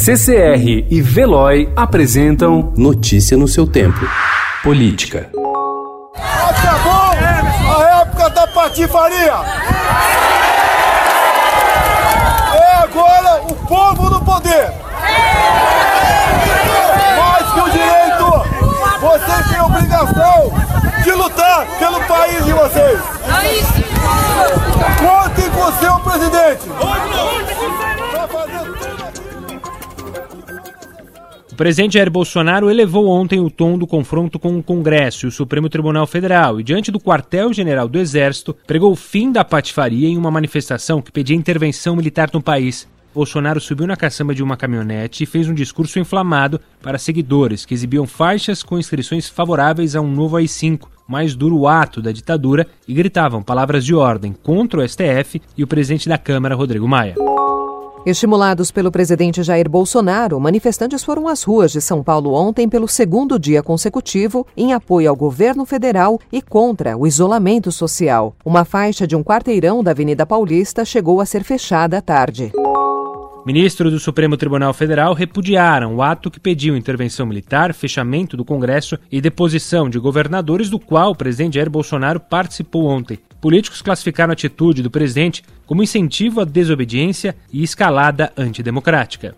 CCR e Veloy apresentam Notícia no seu tempo. Política. Acabou a época da patifaria. É agora o povo no poder. Mais que o direito, vocês têm a obrigação de lutar pelo país de vocês. O presidente Jair Bolsonaro elevou ontem o tom do confronto com o Congresso e o Supremo Tribunal Federal e, diante do quartel-general do Exército, pregou o fim da patifaria em uma manifestação que pedia intervenção militar no país. Bolsonaro subiu na caçamba de uma caminhonete e fez um discurso inflamado para seguidores que exibiam faixas com inscrições favoráveis a um novo AI-5, mais duro ato da ditadura, e gritavam palavras de ordem contra o STF e o presidente da Câmara, Rodrigo Maia. Estimulados pelo presidente Jair Bolsonaro, manifestantes foram às ruas de São Paulo ontem pelo segundo dia consecutivo em apoio ao governo federal e contra o isolamento social. Uma faixa de um quarteirão da Avenida Paulista chegou a ser fechada à tarde. Ministros do Supremo Tribunal Federal repudiaram o ato que pediu intervenção militar, fechamento do Congresso e deposição de governadores, do qual o presidente Jair Bolsonaro participou ontem. Políticos classificaram a atitude do presidente como incentivo à desobediência e escalada antidemocrática.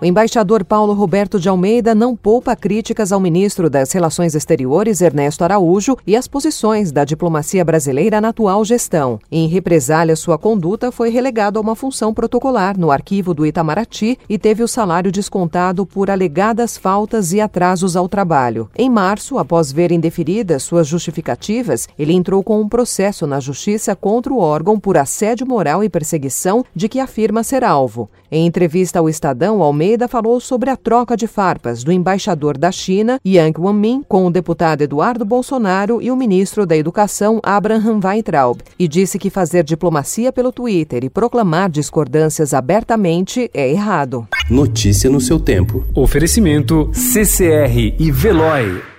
O embaixador Paulo Roberto de Almeida não poupa críticas ao ministro das Relações Exteriores, Ernesto Araújo, e às posições da diplomacia brasileira na atual gestão. Em represália, sua conduta foi relegado a uma função protocolar no arquivo do Itamaraty e teve o salário descontado por alegadas faltas e atrasos ao trabalho. Em março, após ver indeferidas suas justificativas, ele entrou com um processo na Justiça contra o órgão por assédio moral e perseguição de que afirma ser alvo. Em entrevista ao Estadão, Almeida Almeida falou sobre a troca de farpas do embaixador da China, Yang Wanmin, com o deputado Eduardo Bolsonaro e o ministro da Educação, Abraham Weintraub, e disse que fazer diplomacia pelo Twitter e proclamar discordâncias abertamente é errado. Notícia no seu tempo. Oferecimento CCR e Veloy.